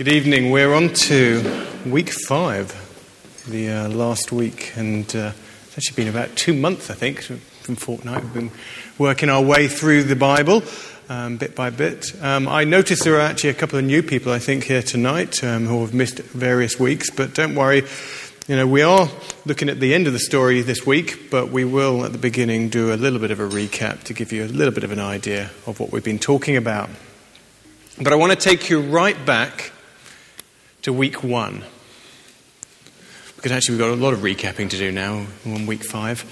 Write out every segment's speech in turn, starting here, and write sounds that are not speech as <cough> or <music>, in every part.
Good evening. We're on to week five, the uh, last week, and uh, it's actually been about two months, I think, from fortnight. We've been working our way through the Bible um, bit by bit. Um, I noticed there are actually a couple of new people, I think, here tonight um, who have missed various weeks, but don't worry. You know, we are looking at the end of the story this week, but we will at the beginning do a little bit of a recap to give you a little bit of an idea of what we've been talking about. But I want to take you right back to week one. Because actually, we've got a lot of recapping to do now on week five.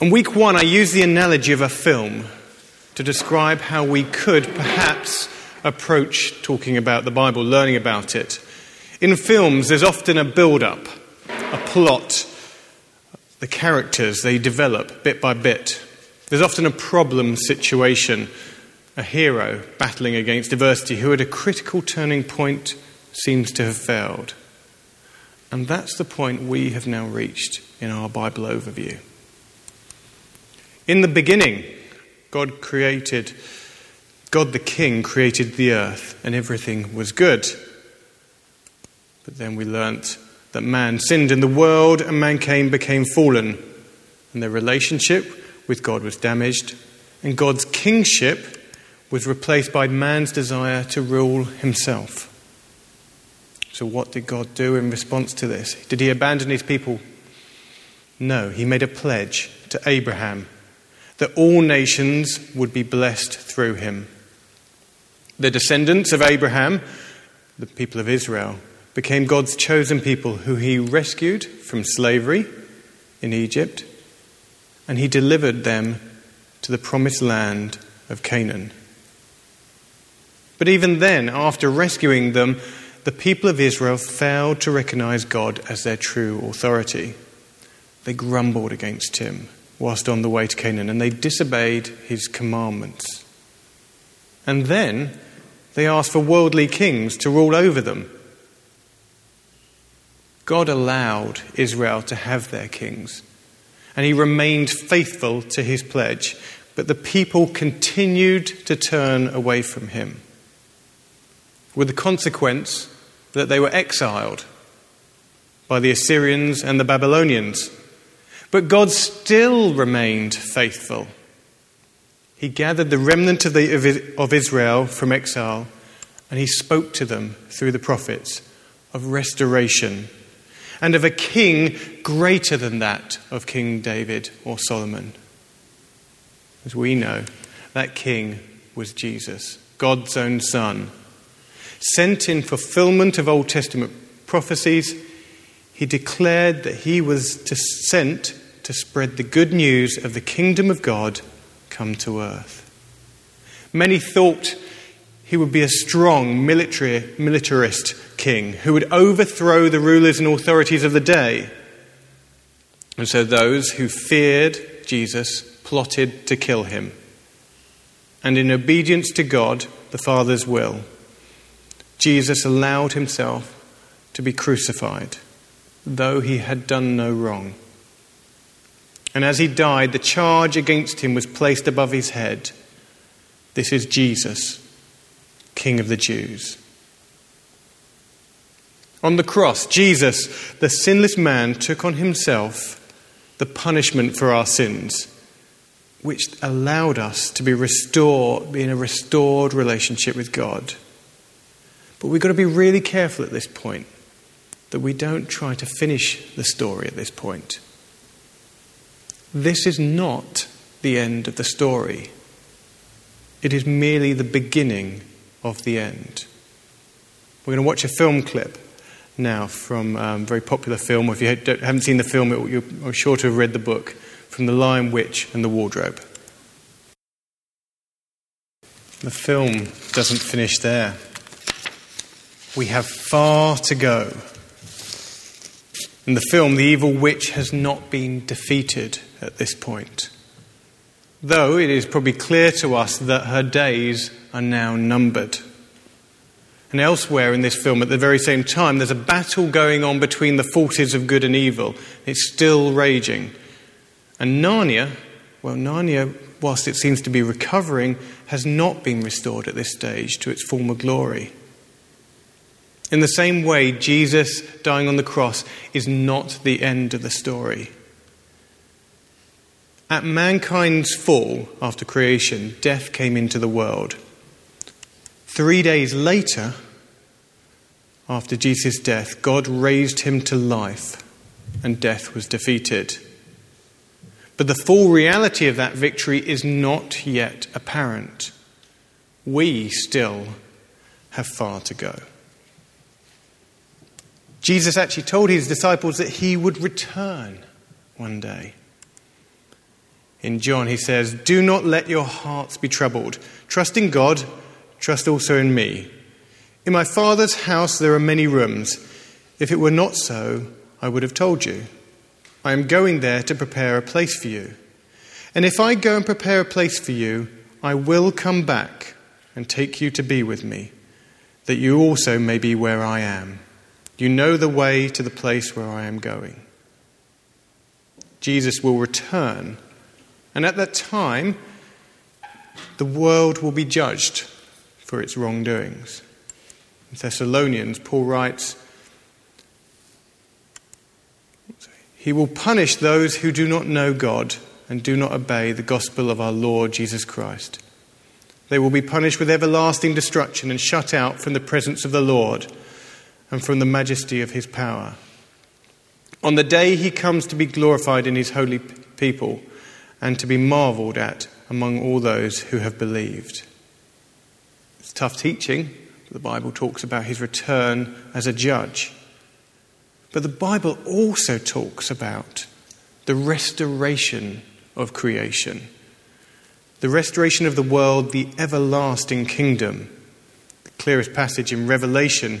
On week one, I used the analogy of a film to describe how we could perhaps approach talking about the Bible, learning about it. In films, there's often a build up, a plot. The characters, they develop bit by bit. There's often a problem situation, a hero battling against adversity who, at a critical turning point, seems to have failed. And that's the point we have now reached in our Bible overview. In the beginning, God created, God the King created the earth, and everything was good. But then we learnt that man sinned in the world, and mankind became fallen, and their relationship with God was damaged, and God's kingship was replaced by man's desire to rule himself. So, what did God do in response to this? Did he abandon his people? No, he made a pledge to Abraham that all nations would be blessed through him. The descendants of Abraham, the people of Israel, became God's chosen people who he rescued from slavery in Egypt, and he delivered them to the promised land of Canaan. But even then, after rescuing them, the people of Israel failed to recognize God as their true authority. They grumbled against him whilst on the way to Canaan, and they disobeyed his commandments. And then they asked for worldly kings to rule over them. God allowed Israel to have their kings, and he remained faithful to his pledge, but the people continued to turn away from him with the consequence that they were exiled by the Assyrians and the Babylonians. But God still remained faithful. He gathered the remnant of, the, of Israel from exile and he spoke to them through the prophets of restoration and of a king greater than that of King David or Solomon. As we know, that king was Jesus, God's own son Sent in fulfillment of Old Testament prophecies, he declared that he was to, sent to spread the good news of the kingdom of God come to earth. Many thought he would be a strong military, militarist king who would overthrow the rulers and authorities of the day. And so those who feared Jesus plotted to kill him. And in obedience to God, the Father's will, Jesus allowed himself to be crucified, though he had done no wrong. And as he died, the charge against him was placed above his head This is Jesus, King of the Jews. On the cross, Jesus, the sinless man, took on himself the punishment for our sins, which allowed us to be restored, be in a restored relationship with God. But we've got to be really careful at this point that we don't try to finish the story at this point. This is not the end of the story, it is merely the beginning of the end. We're going to watch a film clip now from um, a very popular film. If you haven't seen the film, you're sure to have read the book from The Lion, Witch, and the Wardrobe. The film doesn't finish there. We have far to go. In the film, the evil witch has not been defeated at this point, though it is probably clear to us that her days are now numbered. And elsewhere in this film, at the very same time, there's a battle going on between the forces of good and evil. It's still raging. And Narnia, well, Narnia, whilst it seems to be recovering, has not been restored at this stage to its former glory. In the same way, Jesus dying on the cross is not the end of the story. At mankind's fall after creation, death came into the world. Three days later, after Jesus' death, God raised him to life and death was defeated. But the full reality of that victory is not yet apparent. We still have far to go. Jesus actually told his disciples that he would return one day. In John, he says, Do not let your hearts be troubled. Trust in God, trust also in me. In my Father's house there are many rooms. If it were not so, I would have told you. I am going there to prepare a place for you. And if I go and prepare a place for you, I will come back and take you to be with me, that you also may be where I am. You know the way to the place where I am going. Jesus will return, and at that time, the world will be judged for its wrongdoings. In Thessalonians, Paul writes, He will punish those who do not know God and do not obey the gospel of our Lord Jesus Christ. They will be punished with everlasting destruction and shut out from the presence of the Lord and from the majesty of his power. On the day he comes to be glorified in his holy people and to be marveled at among all those who have believed. It's tough teaching. The Bible talks about his return as a judge. But the Bible also talks about the restoration of creation, the restoration of the world, the everlasting kingdom. The clearest passage in Revelation,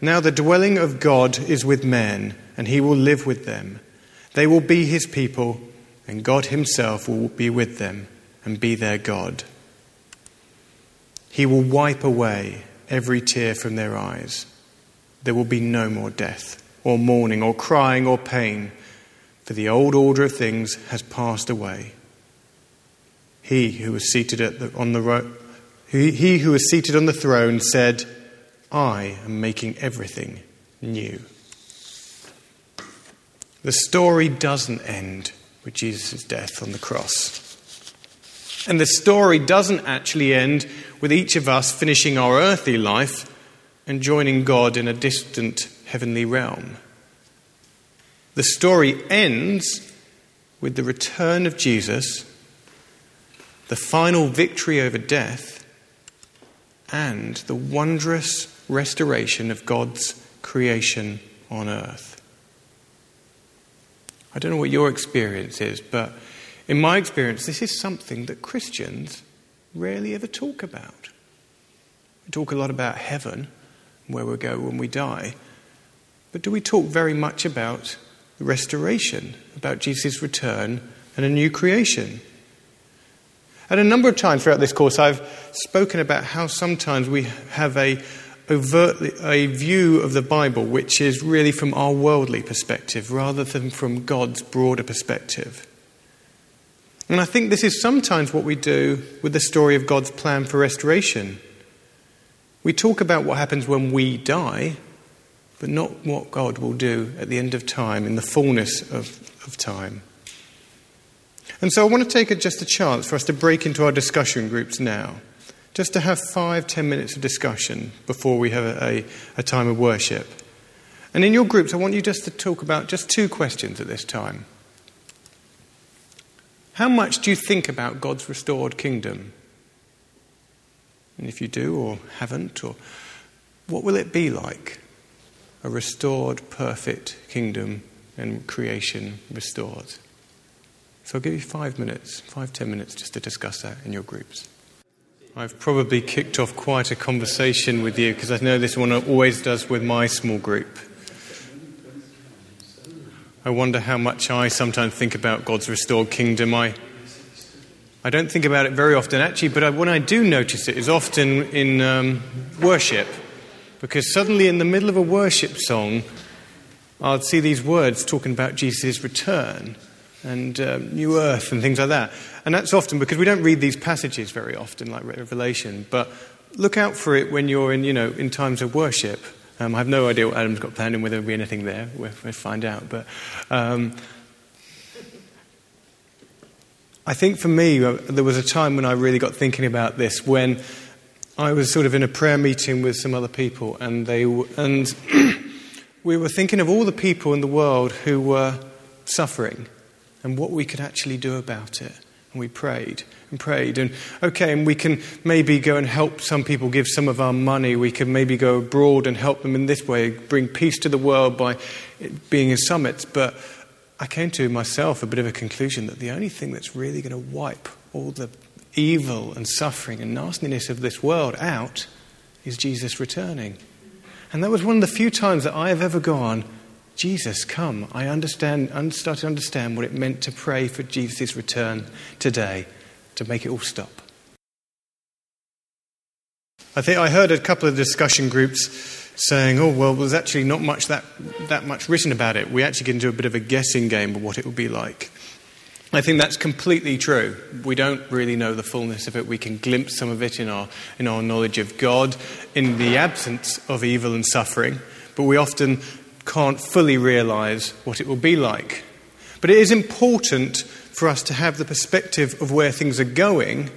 Now the dwelling of God is with men, and he will live with them. They will be his people, and God himself will be with them and be their God. He will wipe away every tear from their eyes. There will be no more death or mourning, or crying, or pain, for the old order of things has passed away. He who was seated the, on the ro- he, he who was seated on the throne said, "I am making everything new." The story doesn't end with Jesus' death on the cross. And the story doesn't actually end with each of us finishing our earthly life and joining God in a distant heavenly realm. The story ends with the return of Jesus, the final victory over death, and the wondrous restoration of God's creation on earth. I don't know what your experience is, but in my experience, this is something that Christians rarely ever talk about. We talk a lot about heaven, where we go when we die. But do we talk very much about the restoration, about Jesus' return and a new creation? And a number of times throughout this course, I've spoken about how sometimes we have a overtly a view of the Bible which is really from our worldly perspective rather than from God's broader perspective. And I think this is sometimes what we do with the story of God's plan for restoration. We talk about what happens when we die, but not what God will do at the end of time, in the fullness of, of time. And so I want to take a, just a chance for us to break into our discussion groups now, just to have five, ten minutes of discussion before we have a, a, time of worship. And in your groups, I want you just to talk about just two questions at this time. How much do you think about God's restored kingdom? And if you do or haven't, or what will it be like? A restored, perfect kingdom and creation restored. So I'll give you five minutes, five, ten minutes just to discuss that in your groups. I've probably kicked off quite a conversation with you because I know this one always does with my small group. I wonder how much I sometimes think about God's restored kingdom. I, I don't think about it very often, actually, but I, when I do notice it, is often in um, worship. Because suddenly, in the middle of a worship song, I'd see these words talking about Jesus' return and um, new earth and things like that. And that's often because we don't read these passages very often, like Revelation. But look out for it when you're in, you know, in times of worship. Um, I have no idea what Adam's got planned and whether there'll be anything there. We'll, we'll find out. But um, I think for me, uh, there was a time when I really got thinking about this when I was sort of in a prayer meeting with some other people, and they and <clears throat> we were thinking of all the people in the world who were suffering and what we could actually do about it. And we prayed and prayed. And okay, and we can maybe go and help some people give some of our money. We can maybe go abroad and help them in this way, bring peace to the world by being in summits. But I came to myself a bit of a conclusion that the only thing that's really going to wipe all the evil and suffering and nastiness of this world out is Jesus returning. And that was one of the few times that I have ever gone, Jesus, come. I understand, I started to understand what it meant to pray for Jesus' return today, to make it all stop. I think I heard a couple of discussion groups saying, oh, well, there's actually not much that, that much written about it. We actually get into a bit of a guessing game of what it would be like. I think that's completely true. We don't really know the fullness of it. We can glimpse some of it in our, in our knowledge of God, in the absence of evil and suffering, but we often can't fully realize what it will be like. But it is important for us to have the perspective of where things are going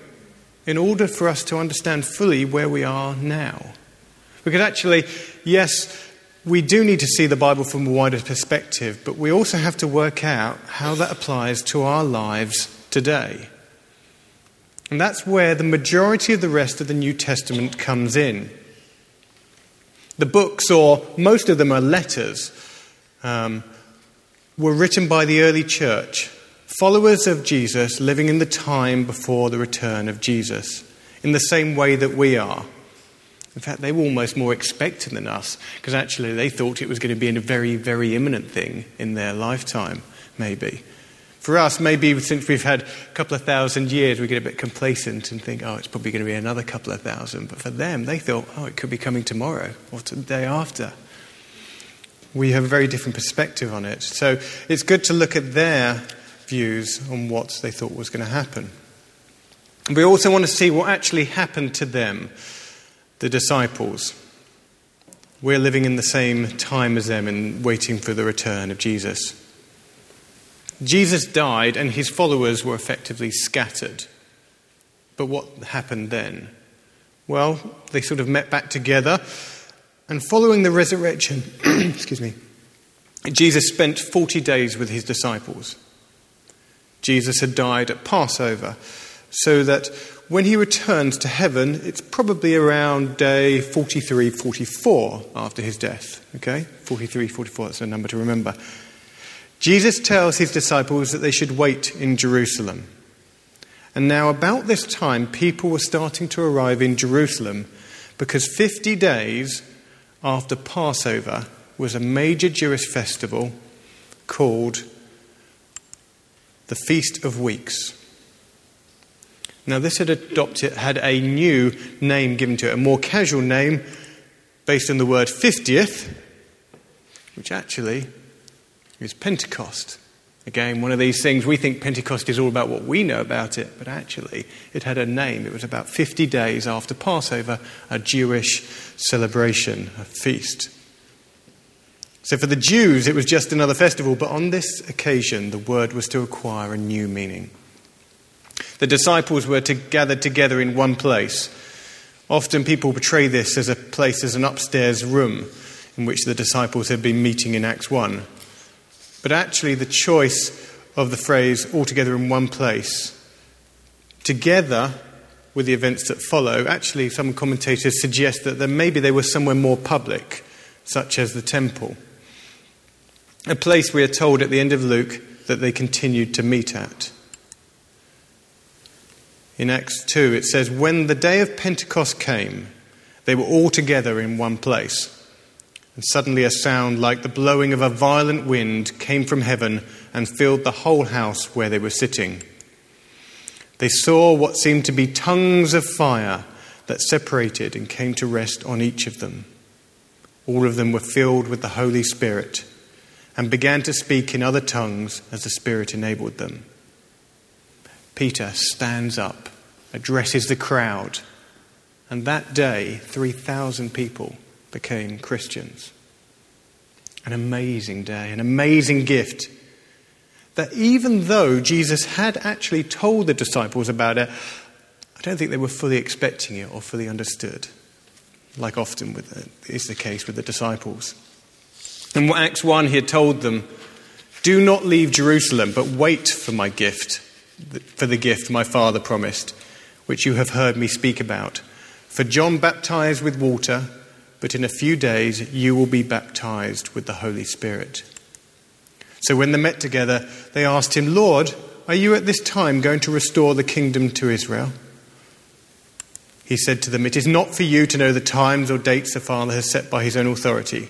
in order for us to understand fully where we are now. Because actually, yes, we do need to see the Bible from a wider perspective, but we also have to work out how that applies to our lives today. And that's where the majority of the rest of the New Testament comes in. The books, or most of them are letters, um, were written by the early church, followers of Jesus living in the time before the return of Jesus, in the same way that we are. In fact, they were almost more expectant than us, because actually they thought it was going to be a very, very imminent thing in their lifetime, maybe. For us, maybe since we've had a couple of thousand years, we get a bit complacent and think, oh, it's probably going to be another couple of thousand. But for them, they thought, oh, it could be coming tomorrow or the day after. We have a very different perspective on it. So it's good to look at their views on what they thought was going to happen. We also want to see what actually happened to them, the disciples. We're living in the same time as them and waiting for the return of Jesus. Jesus died and his followers were effectively scattered. But what happened then? Well, they sort of met back together, and following the resurrection, <clears throat> excuse me, Jesus spent 40 days with his disciples. Jesus had died at Passover, so that when he returns to heaven, it's probably around day 43, 44 after his death. Okay? 43, 44, that's a number to remember. Jesus tells his disciples that they should wait in Jerusalem. And now, about this time, people were starting to arrive in Jerusalem because 50 days after Passover was a major Jewish festival called the Feast of Weeks. Now, this had adopted, had a new name given to it, a more casual name based on the word 50th, which actually is Pentecost. Again, one of these things, we think Pentecost is all about what we know about it, but actually it had a name. It was about 50 days after Passover, a Jewish celebration, a feast. So for the Jews, it was just another festival, but on this occasion, the word was to acquire a new meaning. The disciples were to gather together in one place. Often people portray this as a place as an upstairs room in which the disciples had been meeting in Acts 1. But actually, the choice of the phrase altogether in one place, together with the events that follow, actually, some commentators suggest that maybe they were somewhere more public, such as the temple. A place we are told at the end of Luke that they continued to meet at. In Acts 2, it says, When the day of Pentecost came, they were all together in one place. And suddenly a sound like the blowing of a violent wind came from heaven and filled the whole house where they were sitting. They saw what seemed to be tongues of fire that separated and came to rest on each of them. All of them were filled with the Holy Spirit and began to speak in other tongues as the Spirit enabled them. Peter stands up, addresses the crowd, and that day 3,000 people became Christians. An amazing day, an amazing gift. That even though Jesus had actually told the disciples about it, I don't think they were fully expecting it or fully understood, like often with, is the case with the disciples. In Acts 1, he had told them, Do not leave Jerusalem, but wait for my gift, for the gift my Father promised, which you have heard me speak about. For John baptized with water but in a few days you will be baptized with the Holy Spirit. So when they met together, they asked him, Lord, are you at this time going to restore the kingdom to Israel? He said to them, It is not for you to know the times or dates the Father has set by his own authority,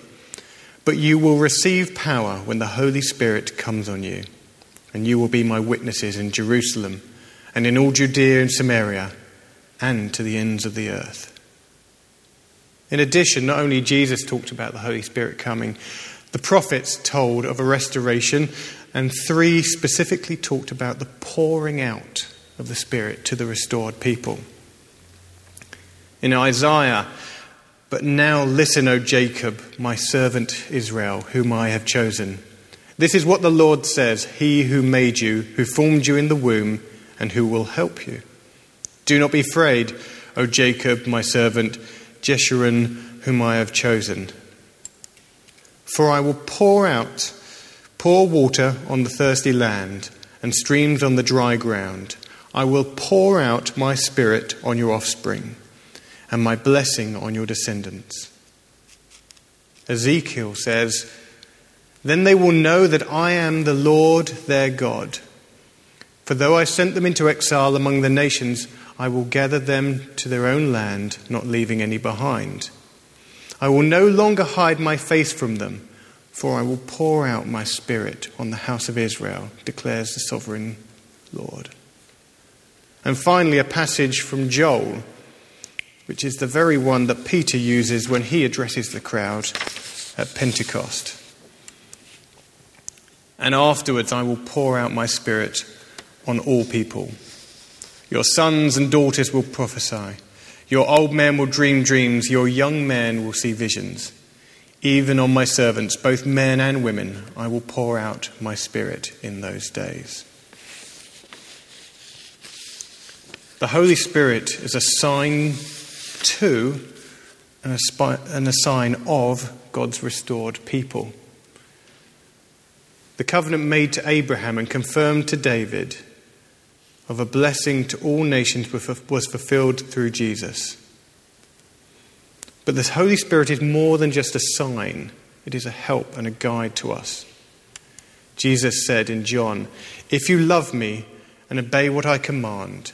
but you will receive power when the Holy Spirit comes on you, and you will be my witnesses in Jerusalem and in all Judea and Samaria and to the ends of the earth. In addition, not only Jesus talked about the Holy Spirit coming, the prophets told of a restoration, and three specifically talked about the pouring out of the Spirit to the restored people. In Isaiah, but now listen, O Jacob, my servant Israel, whom I have chosen. This is what the Lord says He who made you, who formed you in the womb, and who will help you. Do not be afraid, O Jacob, my servant. Jeshurun, whom I have chosen. For I will pour out, pour water on the thirsty land, and streams on the dry ground. I will pour out my spirit on your offspring, and my blessing on your descendants. Ezekiel says, Then they will know that I am the Lord their God. For though I sent them into exile among the nations, I will gather them to their own land, not leaving any behind. I will no longer hide my face from them, for I will pour out my spirit on the house of Israel, declares the sovereign Lord. And finally, a passage from Joel, which is the very one that Peter uses when he addresses the crowd at Pentecost. And afterwards, I will pour out my spirit on all people. Your sons and daughters will prophesy. Your old men will dream dreams. Your young men will see visions. Even on my servants, both men and women, I will pour out my spirit in those days. The Holy Spirit is a sign to and a, sign of God's restored people. The covenant made to Abraham and confirmed to David of a blessing to all nations was fulfilled through Jesus. But the Holy Spirit is more than just a sign, it is a help and a guide to us. Jesus said in John, If you love me and obey what I command,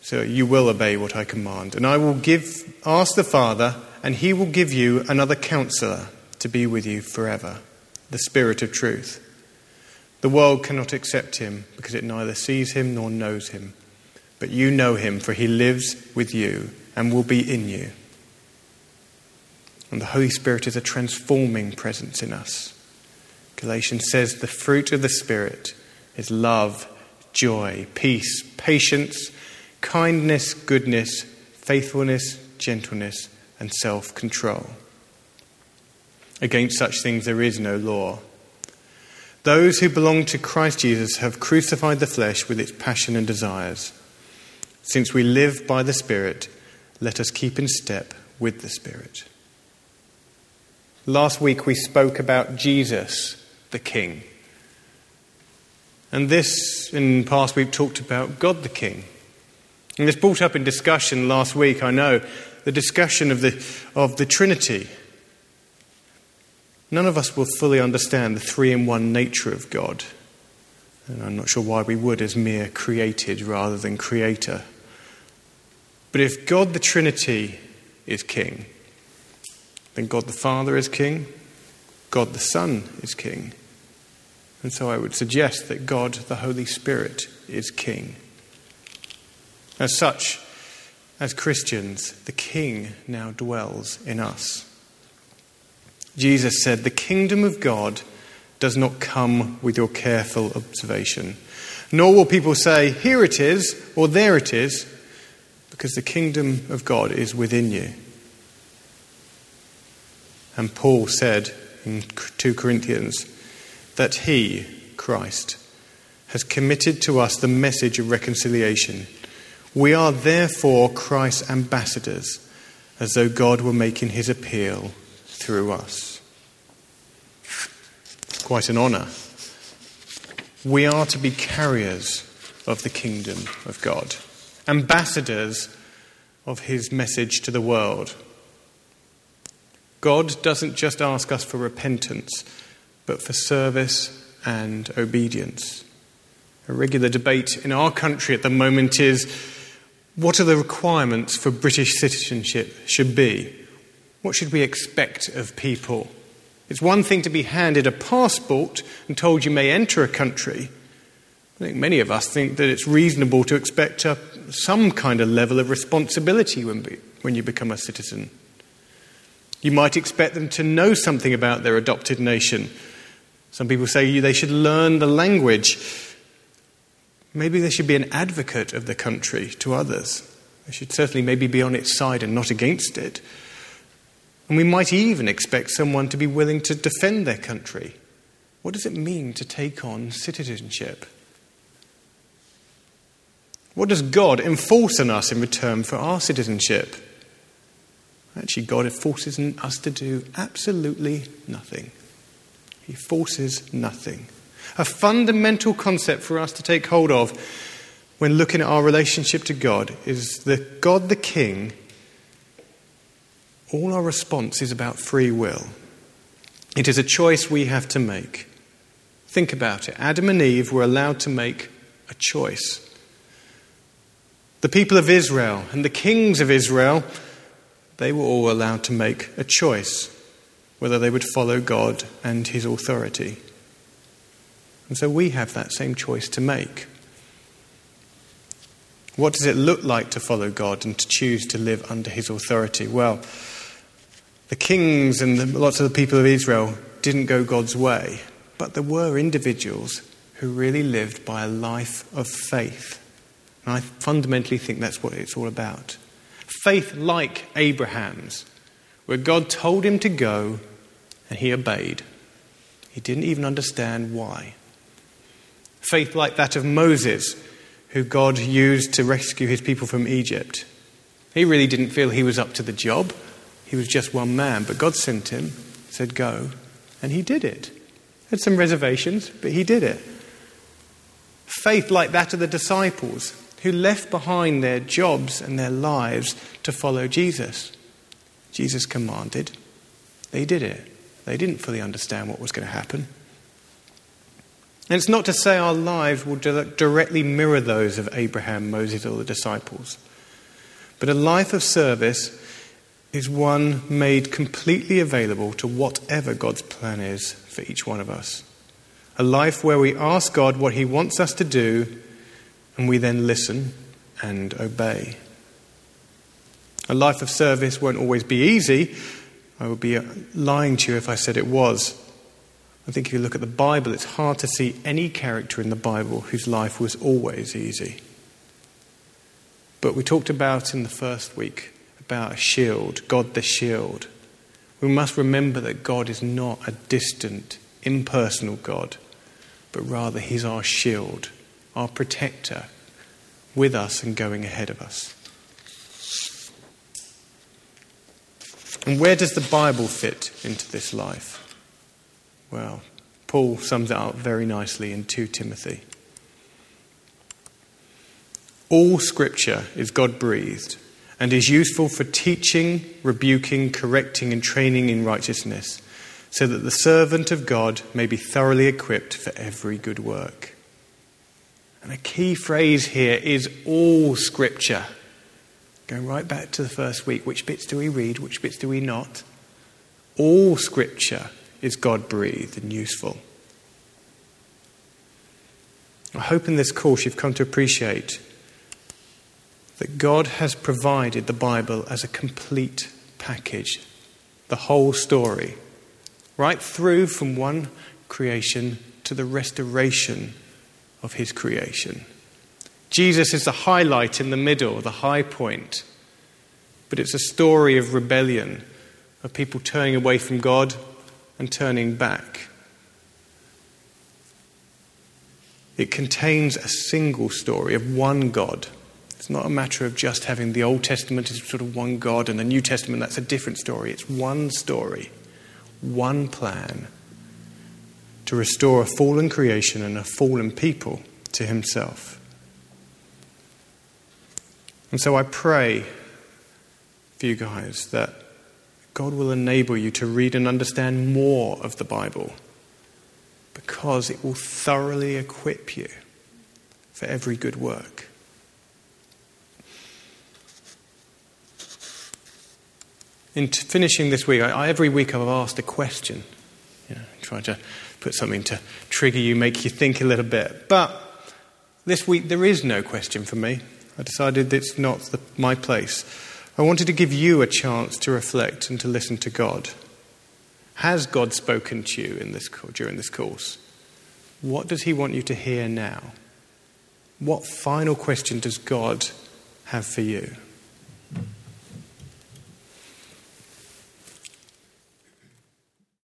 so you will obey what I command, and I will give, ask the Father, and he will give you another counselor to be with you forever, the Spirit of truth. The world cannot accept him because it neither sees him nor knows him. But you know him, for he lives with you and will be in you. And the Holy Spirit is a transforming presence in us. Galatians says the fruit of the Spirit is love, joy, peace, patience, kindness, goodness, faithfulness, gentleness, and self control. Against such things there is no law. Those who belong to Christ Jesus have crucified the flesh with its passion and desires. Since we live by the Spirit, let us keep in step with the Spirit. Last week we spoke about Jesus, the King. And this, in the past we've talked about God the King. And this brought up in discussion last week, I know, the discussion of the, of the Trinity None of us will fully understand the three in one nature of God. And I'm not sure why we would, as mere created rather than creator. But if God the Trinity is King, then God the Father is king, God the Son is king. And so I would suggest that God the Holy Spirit is king. As such, as Christians, the king now dwells in us. Jesus said, The kingdom of God does not come with your careful observation. Nor will people say, Here it is, or there it is, because the kingdom of God is within you. And Paul said in 2 Corinthians that he, Christ, has committed to us the message of reconciliation. We are therefore Christ's ambassadors, as though God were making his appeal through us. Quite an honour. We are to be carriers of the kingdom of God, ambassadors of his message to the world. God doesn't just ask us for repentance, but for service and obedience. A regular debate in our country at the moment is what are the requirements for British citizenship should be? What should we expect of people? It's one thing to be handed a passport and told you may enter a country. I think many of us think that it's reasonable to expect a, some kind of level of responsibility when, be, when you become a citizen. You might expect them to know something about their adopted nation. Some people say they should learn the language. Maybe they should be an advocate of the country to others. They should certainly maybe be on its side and not against it. And we might even expect someone to be willing to defend their country. What does it mean to take on citizenship? What does God enforce on us in return for our citizenship? Actually, God forces us to do absolutely nothing. He forces nothing. A fundamental concept for us to take hold of when looking at our relationship to God is that God the King, all our response is about free will. It is a choice we have to make. Think about it. Adam and Eve were allowed to make a choice. The people of Israel and the kings of Israel they were all allowed to make a choice whether they would follow God and his authority. And so we have that same choice to make. What does it look like to follow God and to choose to live under his authority? Well, the kings and the, lots of the people of Israel didn't go God's way, but there were individuals who really lived by a life of faith. And I fundamentally think that's what it's all about faith like Abraham's, where God told him to go and he obeyed. He didn't even understand why. Faith like that of Moses, who God used to rescue his people from Egypt. He really didn't feel he was up to the job. He was just one man, but God sent him, said go, and he did it. Had some reservations, but he did it. Faith like that of the disciples, who left behind their jobs and their lives to follow Jesus. Jesus commanded. They did it. They didn't fully understand what was going to happen. And it's not to say our lives will directly mirror those of Abraham, Moses, or the disciples. But a life of service is one made completely available to whatever God's plan is for each one of us. A life where we ask God what He wants us to do and we then listen and obey. A life of service won't always be easy. I would be lying to you if I said it was. I think if you look at the Bible, it's hard to see any character in the Bible whose life was always easy. But we talked about in the first week about a shield, God the shield. We must remember that God is not a distant, impersonal God, but rather He's our shield our protector, with us and going ahead of us. And where does the Bible fit into this life? Well, Paul sums it up very nicely in 2 Timothy. All scripture is God breathed and is useful for teaching, rebuking, correcting, and training in righteousness, so that the servant of God may be thoroughly equipped for every good work. And a key phrase here is all scripture. Going right back to the first week, which bits do we read, which bits do we not? All scripture is God breathed and useful. I hope in this course you've come to appreciate that God has provided the Bible as a complete package, the whole story, right through from one creation to the restoration of his creation. Jesus is the highlight in the middle, the high point, but it's a story of rebellion, of people turning away from God and turning back. It contains a single story of one God. It's not a matter of just having the Old Testament as sort of one God and the New Testament, that's a different story. It's one story, one plan to restore a fallen creation and a fallen people to Himself. And so I pray for you guys that God will enable you to read and understand more of the Bible because it will thoroughly equip you for every good work. In t- finishing this week, I, every week I've asked a question, you know, trying to put something to trigger you, make you think a little bit. But this week there is no question for me. I decided it's not the, my place. I wanted to give you a chance to reflect and to listen to God. Has God spoken to you in this, during this course? What does He want you to hear now? What final question does God have for you?